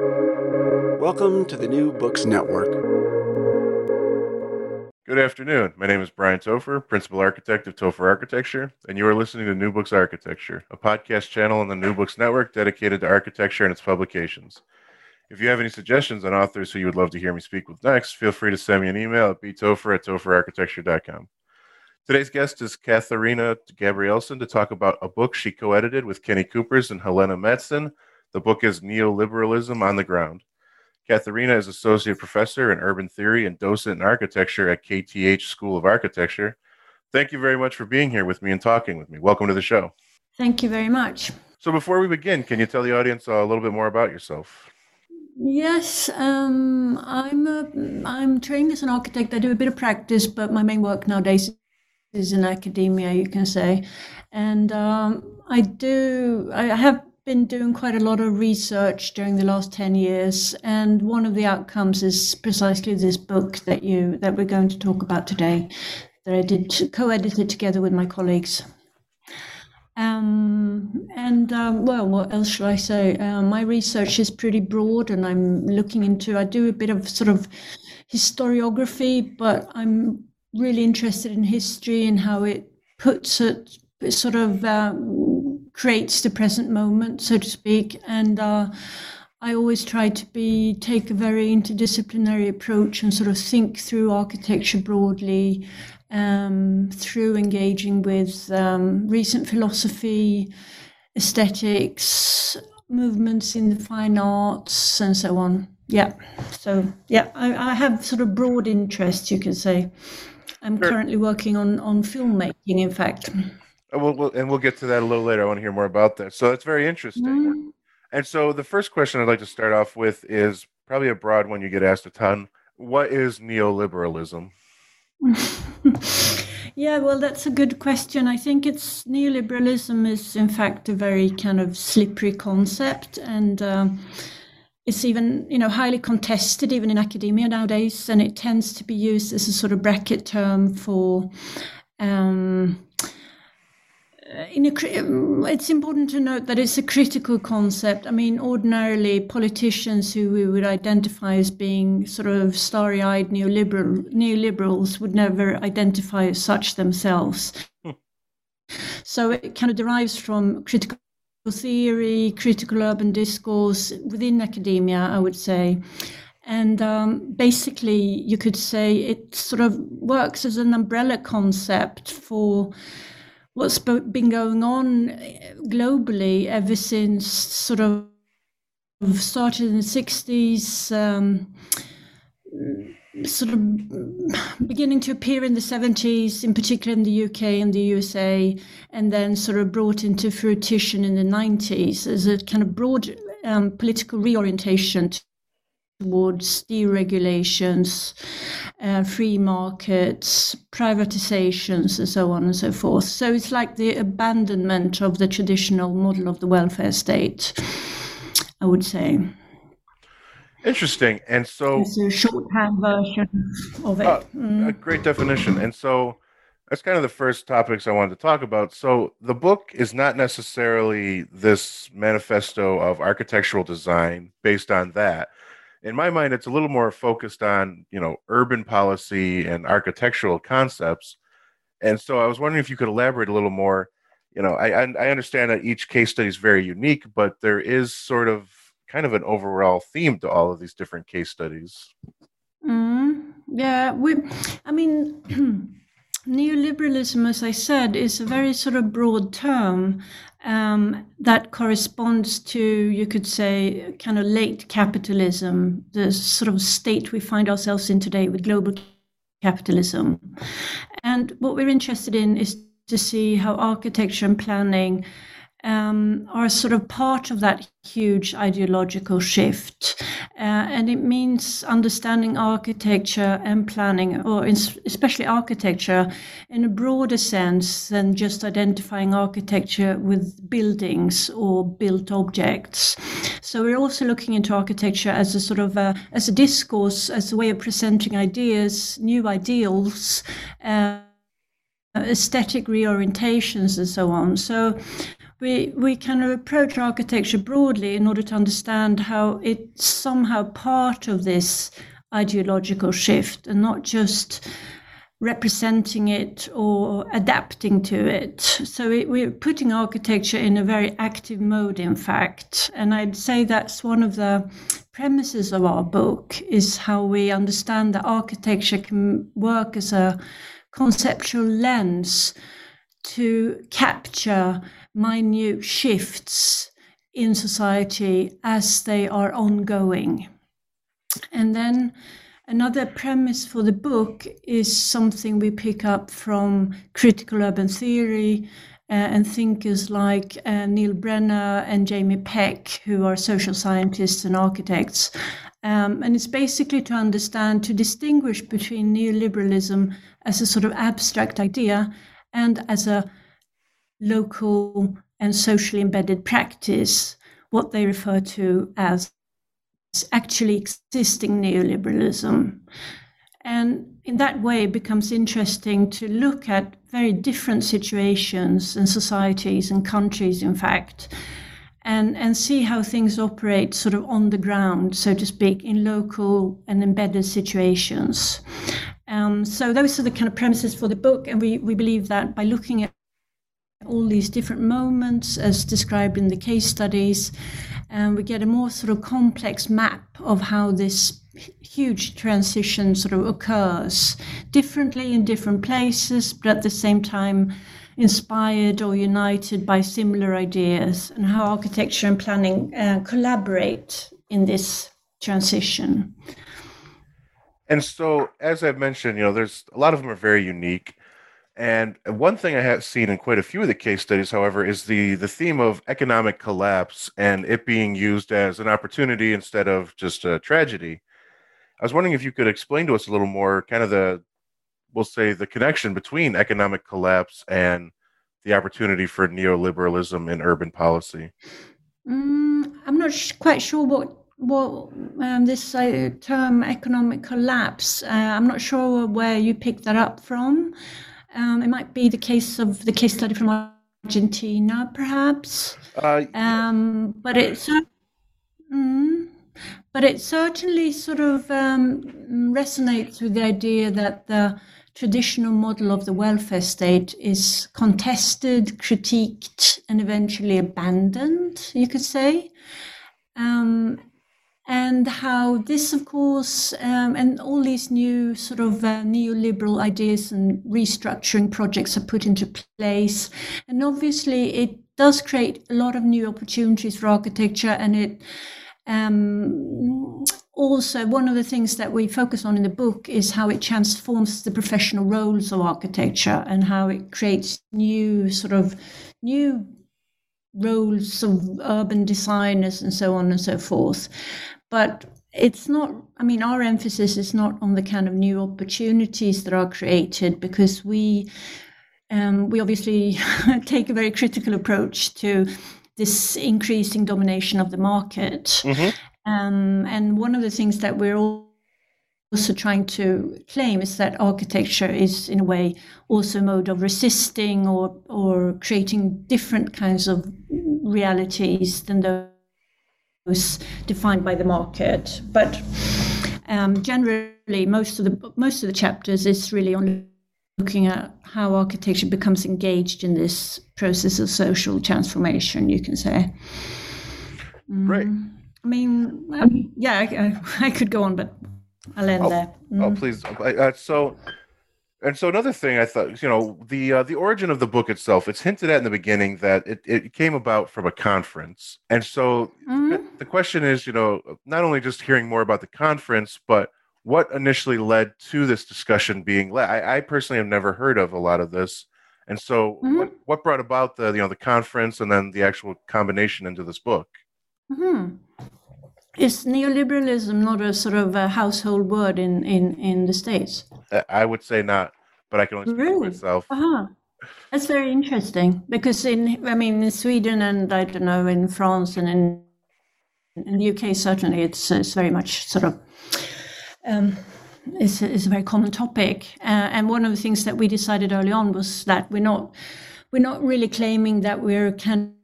Welcome to the New Books Network. Good afternoon. My name is Bryan Toepfer, Principal Architect of Toepfer Architecture, and you are listening to New Books Architecture, a podcast channel on the New Books Network dedicated to architecture and its publications. If you have any suggestions on authors who you would love to hear me speak with next, feel free to send me an email at btoepfer at toepferarchitecture.com. Today's guest is Catharina Gabrielsson to talk about a book she co edited with Kenny Cupers and Helena Mattsson. The book is Neoliberalism on the Ground. Catharina is Associate Professor in Urban Theory and Docent in Architecture at KTH School of Architecture. Thank you very much for being here with me and talking with me. Welcome to the show. Thank you very much. So, before we begin, can you tell the audience a little bit more about yourself? Yes, um, I'm a, I'm trained as an architect. I do a bit of practice, but my main work nowadays is in academia, you can say. And um, I do, I have been doing quite a lot of research during the last 10 years. And one of the outcomes is precisely this book that you, that we're going to talk about today, that I did co-edited together with my colleagues. Um, and um, well, what else should I say? Uh, my research is pretty broad, and I'm looking into. I do a bit of sort of historiography, but I'm really interested in history and how it puts it sort of uh, creates the present moment, so to speak. And uh, I always try to be take a very interdisciplinary approach and sort of think through architecture broadly, um, through engaging with um, recent philosophy, aesthetics, movements in the fine arts, and so on. Yeah. So yeah, I, I have sort of broad interests, you could say. I'm sure. currently working on on filmmaking, in fact. And we'll, we'll, and we'll get to that a little later. I want to hear more about that. So that's very interesting. Mm. And so the first question I'd like to start off with is probably a broad one you get asked a ton. What is neoliberalism? yeah, well, that's a good question. I think it's neoliberalism is in fact a very kind of slippery concept, and um, it's even you know highly contested even in academia nowadays, and it tends to be used as a sort of bracket term for. Um, in a, um, it's important to note that it's a critical concept. I mean, ordinarily, politicians who we would identify as being sort of starry eyed neoliberal, neoliberals would never identify as such themselves. Hmm. So it kind of derives from critical theory, critical urban discourse within academia, I would say. And um, basically, you could say it sort of works as an umbrella concept for what's been going on eh, globally ever since sort of started in the 60s, um, sort of beginning to appear in the 70s, in particular in the UK and the USA, and then sort of brought into fruition in the 90s as a kind of broad um, political reorientation towards deregulations, uh, free markets, privatizations, and so on and so forth. So it's like the abandonment of the traditional model of the welfare state, I would say. Interesting. And so it's a shorthand version of it. Uh, mm. A great definition. And so that's kind of the first topics I wanted to talk about. So the book is not necessarily this manifesto of architectural design based on that in my mind, it's a little more focused on you know urban policy and architectural concepts. And so I was wondering if you could elaborate a little more. You know, I I understand that each case study is very unique, but there is sort of kind of an overall theme to all of these different case studies. Mm, yeah, we. I mean. Neoliberalism, as I said, is a very sort of broad term um, that corresponds to, you could say, kind of late capitalism, the sort of state we find ourselves in today with global capitalism. And what we're interested in is to see how architecture and planning um, are sort of part of that huge ideological shift. Uh, and it means understanding architecture and planning, or in, especially architecture, in a broader sense than just identifying architecture with buildings or built objects. So we're also looking into architecture as a sort of a, as a discourse, as a way of presenting ideas, new ideals. Uh, aesthetic reorientations and so on. So we we of approach architecture broadly in order to understand how it's somehow part of this ideological shift and not just representing it or adapting to it. So it, we're putting architecture in a very active mode, in fact. And I'd say that's one of the premises of our book is how we understand that architecture can work as a conceptual lens to capture minute shifts in society as they are ongoing. And then Another premise for the book is something we pick up from critical urban theory uh, and thinkers like uh, Neil Brenner and Jamie Peck, who are social scientists and architects. Um, and it's basically to understand, to distinguish between neoliberalism as a sort of abstract idea and as a local and socially embedded practice, what they refer to as actually existing neoliberalism. And in that way, it becomes interesting to look at very different situations and societies and countries, in fact, and, and see how things operate sort of on the ground, so to speak, in local and embedded situations. Um, so those are the kind of premises for the book, and we, we believe that by looking at all these different moments as described in the case studies and we get a more sort of complex map of how this huge transition sort of occurs differently in different places, but at the same time inspired or united by similar ideas, and how architecture and planning uh, collaborate in this transition. And so, as I've mentioned, you know, there's a lot of them are very unique. And one thing I have seen in quite a few of the case studies, however, is the the theme of economic collapse and it being used as an opportunity instead of just a tragedy. I was wondering if you could explain to us a little more, kind of the, we'll say, the connection between economic collapse and the opportunity for neoliberalism in urban policy. Mm, I'm not sh- quite sure what what um, this uh, term economic collapse. Uh, I'm not sure where you picked that up from. Um, it might be the case of the case study from Argentina, perhaps. Uh, um, but it's mm, but it certainly sort of um, resonates with the idea that the traditional model of the welfare state is contested, critiqued, and eventually abandoned. You could say. Um, and how this, of course, um, and all these new sort of uh, neoliberal ideas and restructuring projects are put into place. And obviously, it does create a lot of new opportunities for architecture, and it um, also one of the things that we focus on in the book is how it transforms the professional roles of architecture and how it creates new sort of new roles of urban designers and so on and so forth. But it's not, I mean, our emphasis is not on the kind of new opportunities that are created because we, um, we obviously take a very critical approach to this increasing domination of the market. Mm-hmm. Um, and one of the things that we're also trying to claim is that architecture is, in a way, also a mode of resisting or or creating different kinds of realities than those defined by the market. But um, generally, most of the most of the chapters is really on looking at how architecture becomes engaged in this process of social transformation. You can say, mm, right. I mean, um, yeah, I, I, could go on, but I'll end oh, there. Oh, mm. Oh, please. Uh, so and so another thing I thought, you know, the uh, the origin of the book itself, it's hinted at in the beginning that it, it came about from a conference. And so mm-hmm. the question is, you know, not only just hearing more about the conference, but what initially led to this discussion being led. I, I personally have never heard of a lot of this. And so mm-hmm. what, what brought about the you know the conference and then the actual combination into this book? Mm-hmm. Is neoliberalism not a sort of a household word in, in, in the States? I would say not, but I can only speak really? for myself. Uh-huh. That's very interesting because in, I mean, in Sweden and I don't know, in France and in, in the UK, certainly it's, it's very much sort of, um, it's, it's a very common topic. Uh, and one of the things that we decided early on was that we're not, we're not really claiming that we're kind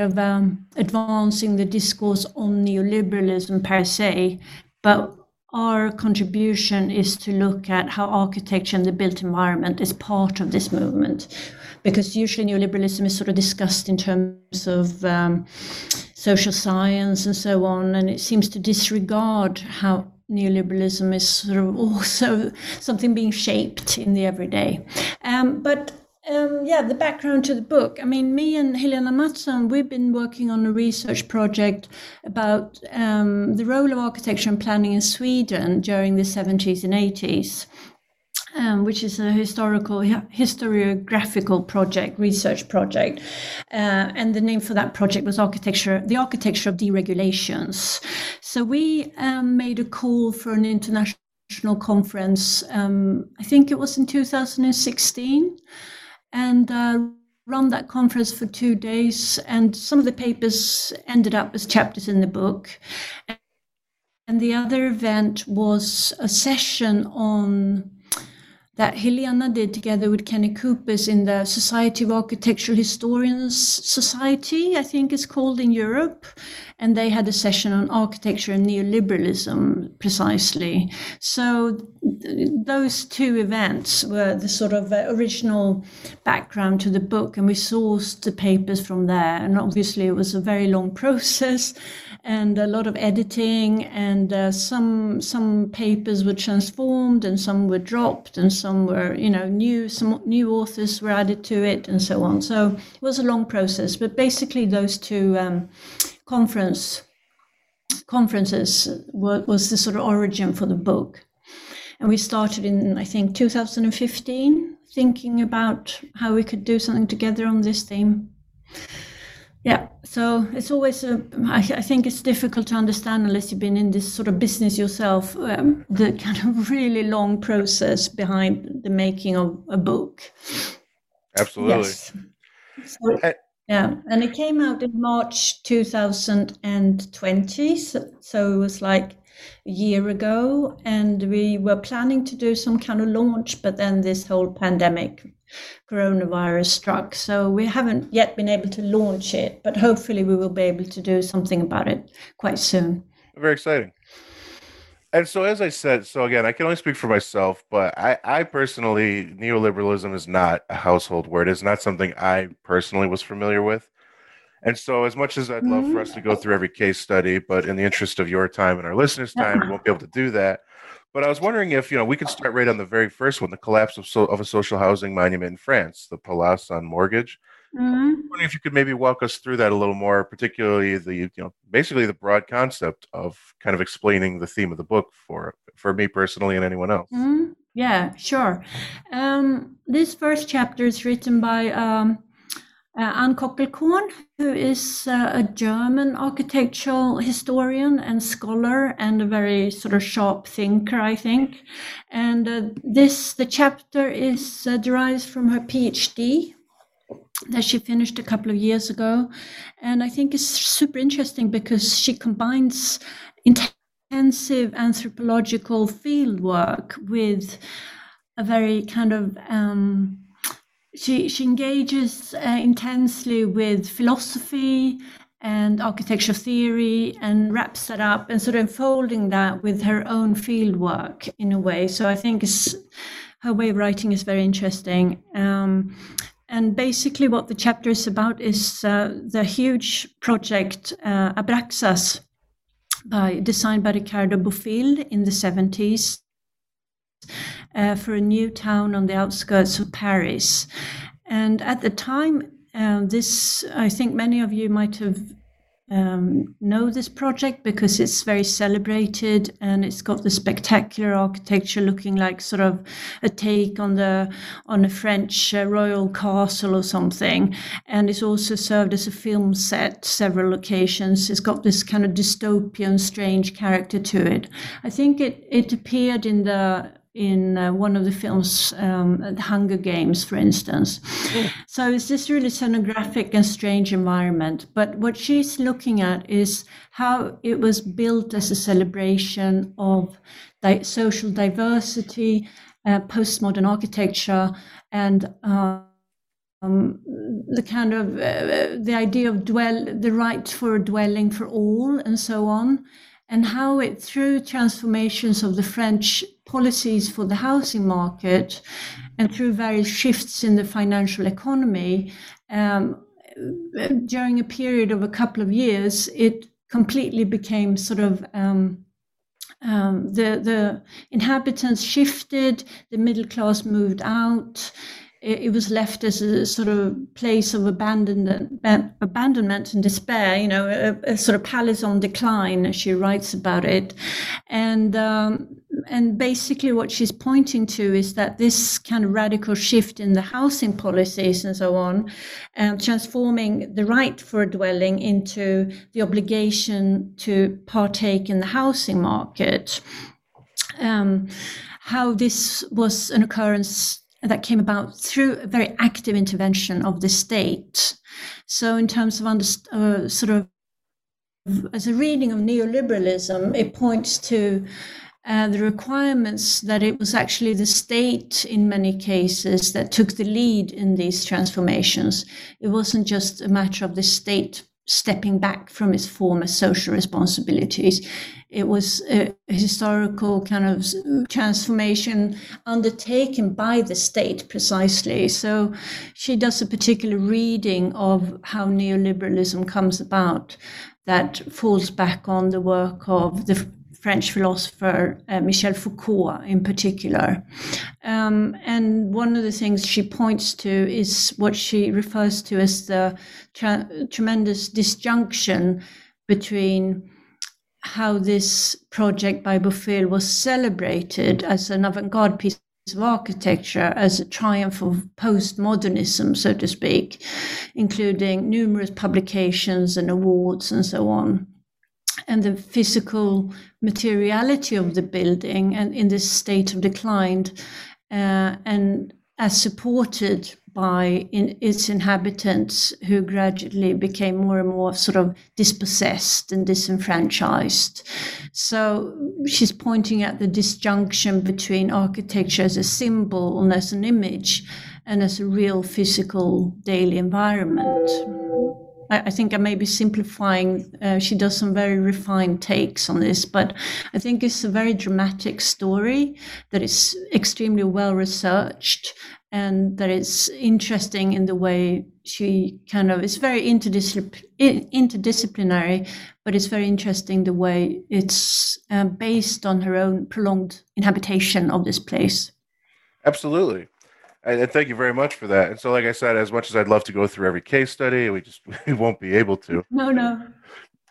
of um, advancing the discourse on neoliberalism per se, but our contribution is to look at how architecture and the built environment is part of this movement. Because usually neoliberalism is sort of discussed in terms of um, social science and so on, and it seems to disregard how neoliberalism is sort of also something being shaped in the everyday. Um, but um, yeah, the background to the book. I mean, me and Helena Mattsson, we've been working on a research project about um, the role of architecture and planning in Sweden during the 70s and 80s. Um, which is a historical historiographical project research project uh, and the name for that project was architecture the architecture of deregulations so we um, made a call for an international conference um, i think it was in 2016 and uh, run that conference for two days. And some of the papers ended up as chapters in the book. And the other event was a session on that Helena did together with Kenny Cupers in the Society of Architectural Historians Society, I think it's called in Europe. And they had a session on architecture and neoliberalism precisely. So th- those two events were the sort of uh, original background to the book, and we sourced the papers from there. And obviously, it was a very long process and a lot of editing and uh, some some papers were transformed and some were dropped and some were you know new some new authors were added to it and so on. So it was a long process but basically those two um, conference conferences were, was the sort of origin for the book. And we started in i think 2015 thinking about how we could do something together on this theme yeah, so it's always, a, I, I think it's difficult to understand unless you've been in this sort of business yourself, um, the kind of really long process behind the making of a book. Absolutely. Yes. So, yeah, and it came out in March 2020, so, so it was like a year ago, and we were planning to do some kind of launch, but then this whole pandemic coronavirus struck. So we haven't yet been able to launch it, but hopefully we will be able to do something about it quite soon. Very exciting. And so, as I said, so again, I can only speak for myself, but I, I personally, neoliberalism is not a household word. It's not something I personally was familiar with. And so, as much as I'd love for us to go through every case study, but in the interest of your time and our listeners' time, we mm-hmm. won't be able to do that. But I was wondering if you know we could start right on the very first one, the collapse of so, of a social housing monument in France, the Palace on Mortgage. Mm-hmm. wondering if you could maybe walk us through that a little more, particularly the you know basically the broad concept of kind of explaining the theme of the book for for me personally and anyone else. Mm-hmm. Yeah, sure. Um, this first chapter is written by um, uh, Anne Kockelkorn, who is uh, a German architectural historian and scholar and a very sort of sharp thinker, I think. And uh, this, the chapter is derives from her PhD that she finished a couple of years ago. And I think it's super interesting because she combines intensive anthropological fieldwork with a very kind of um, she she engages uh, intensely with philosophy and architecture theory and wraps that up and sort of unfolding that with her own field work in a way. So I think her way of writing is very interesting. Um, and basically, what the chapter is about is uh, the huge project uh, Abraxas, by, designed by Ricardo Bofill in the 70s uh, for a new town on the outskirts of Paris. And at the time, uh, this, I think many of you might have um, know this project because it's very celebrated and it's got the spectacular architecture looking like sort of a take on the on a French uh, royal castle or something. And it's also served as a film set several locations it's got this kind of dystopian strange character to it. I think it it appeared in the in uh, one of the films, um, The Hunger Games, for instance. Mm. So it's this really scenographic and strange environment. But what she's looking at is how it was built as a celebration of di- social diversity, uh, postmodern architecture, and uh, um, the kind of uh, the idea of dwell the right for a dwelling for all and so on and how it through transformations of the french policies for the housing market and through various shifts in the financial economy um, during a period of a couple of years it completely became sort of um, um, the the inhabitants shifted, the middle class moved out, it, was left as a sort of place of abandonment, abandonment and despair. You know, a, a sort of palace on decline, as she writes about it, and um, and basically what she's pointing to is that this kind of radical shift in the housing policies and so on, um, transforming the right for a dwelling into the obligation to partake in the housing market. Um, how this was an occurrence that came about through a very active intervention of the state. So, in terms of under, uh, sort of as a reading of neoliberalism, it points to the requirements that it was actually the state in many cases that took the lead in these transformations. It wasn't just a matter of the state stepping back from its former social responsibilities. It was a historical kind of transformation undertaken by the state precisely. So she does a particular reading of how neoliberalism comes about that falls back on the work of the French philosopher uh, Michel Foucault in particular. Um, and one of the things she points to is what she refers to as the tra- tremendous disjunction between how this project by Bofill was celebrated as an avant garde piece of architecture as a triumph of postmodernism, so to speak, including numerous publications and awards and so on and the physical materiality of the building and in this state of decline uh, and as supported by in, its inhabitants who gradually became more and more sort of dispossessed and disenfranchised. So she's pointing at the disjunction between architecture as a symbol and as an image and as a real physical daily environment. I, think I may be simplifying. Uh, she does some very refined takes on this, but I think it's a very dramatic story that is extremely well researched and that is interesting in the way she kind of it's very interdisciplinary but it's very interesting the way it's uh, based on her own prolonged inhabitation of this place absolutely and thank you very much for that. And so, like I said, as much as I'd love to go through every case study, we just we won't be able to. No, no.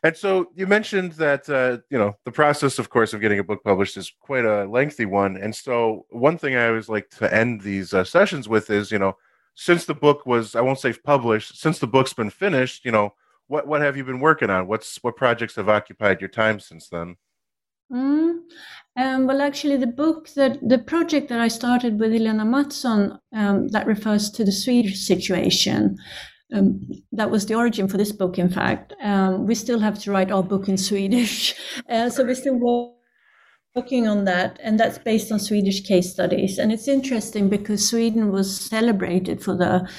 And so you mentioned that uh, you know the process, of course, of getting a book published is quite a lengthy one. And so one thing I always like to end these uh, sessions with is, you know, since the book was, I won't say published, since the book's been finished, you know, what what have you been working on? What's what projects have occupied your time since then? Mm. Um, well, actually, the book that the project that I started with Helena Mattsson um, that refers to the Swedish situation. Um, that was the origin for this book. In fact, um, we still have to write our book in Swedish, uh, so we're still working on that, and that's based on Swedish case studies. And it's interesting because Sweden was celebrated for the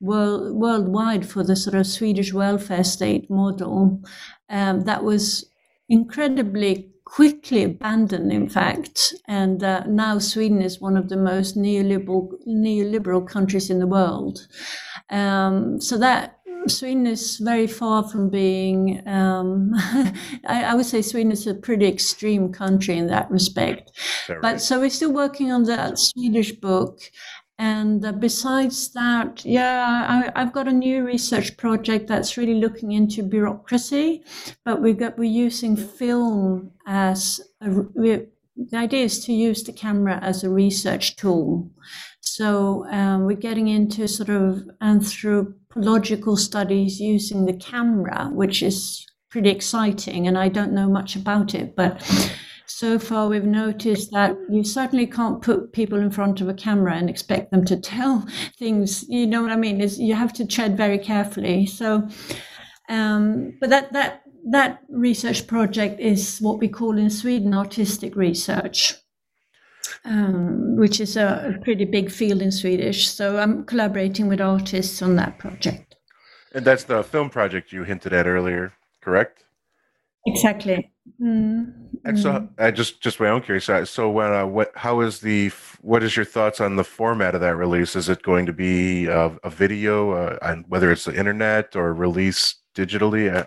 world worldwide for the sort of Swedish welfare state model um, that was incredibly quickly abandoned, in fact. And uh, now Sweden is one of the most neoliberal, neoliberal countries in the world. Um, so that Sweden is very far from being, um, I, I, would say Sweden is a pretty extreme country in that respect. But so we're still working on that Swedish book. And uh, besides that, yeah, I, have got a new research project that's really looking into bureaucracy, but we got, we're using film as a, the idea is to use the camera as a research tool. So um, we're getting into sort of anthropological studies using the camera, which is pretty exciting. And I don't know much about it, but so far we've noticed that you certainly can't put people in front of a camera and expect them to tell things you know what i mean is you have to tread very carefully so um, but that that that research project is what we call in sweden artistic research um, which is a, a pretty big field in Swedish. So I'm collaborating with artists on that project. And that's the film project you hinted at earlier, correct? Exactly. Mm, And so, mm. I just just my own curiosity. So, when uh, what how is the what is your thoughts on the format of that release? Is it going to be a, a video, uh, on whether it's the internet or release digitally, uh,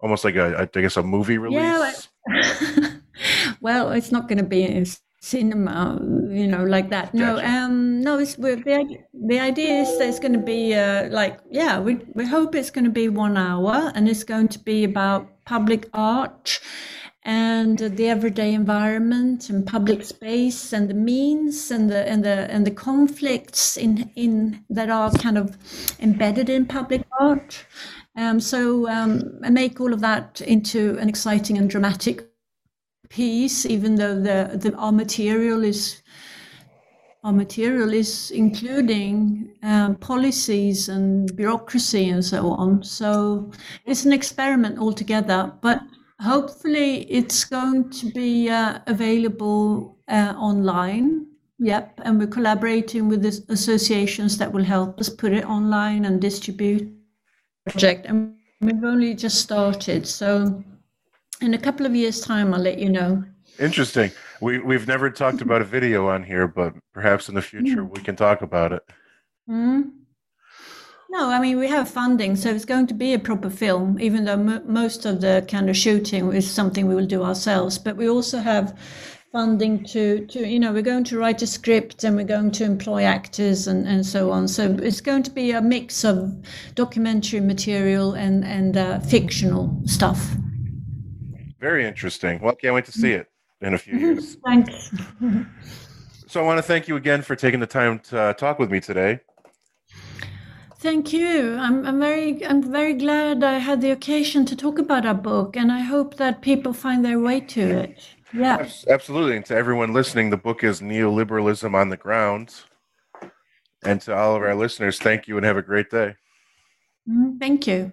almost like a I guess a movie release? Yeah, well, it's not going to be a cinema, you know, like that. No, Gotcha. um, no. It's we're, the the idea is that it's going to be uh, like yeah, we we hope it's going to be one hour, and it's going to be about public art and the everyday environment and public space and the means and the and the and the conflicts in in that are kind of embedded in public art. Um, so um, I make all of that into an exciting and dramatic piece, even though the, the our material is our material is including um, policies and bureaucracy and so on. So it's an experiment altogether, but hopefully it's going to be uh, available uh, online. Yep, and we're collaborating with the associations that will help us put it online and distribute project. And we've only just started, so in a couple of years' time, I'll let you know. Interesting. We we've never talked about a video on here, but perhaps in the future we can talk about it. Mm. No, I mean we have funding, so it's going to be a proper film. Even though m- most of the kind of shooting is something we will do ourselves, but we also have funding to to you know we're going to write a script and we're going to employ actors and and so on. So it's going to be a mix of documentary material and and uh, fictional stuff. Very interesting. Well, can't wait to see it in a few years. Thanks. So I want to thank you again for taking the time to uh, talk with me today. Thank you. I'm, I'm very I'm very glad I had the occasion to talk about our book, and I hope that people find their way to it. Yeah. Absolutely. And to everyone listening, the book is Neoliberalism on the Ground. And to all of our listeners, thank you and have a great day. Mm, Thank you.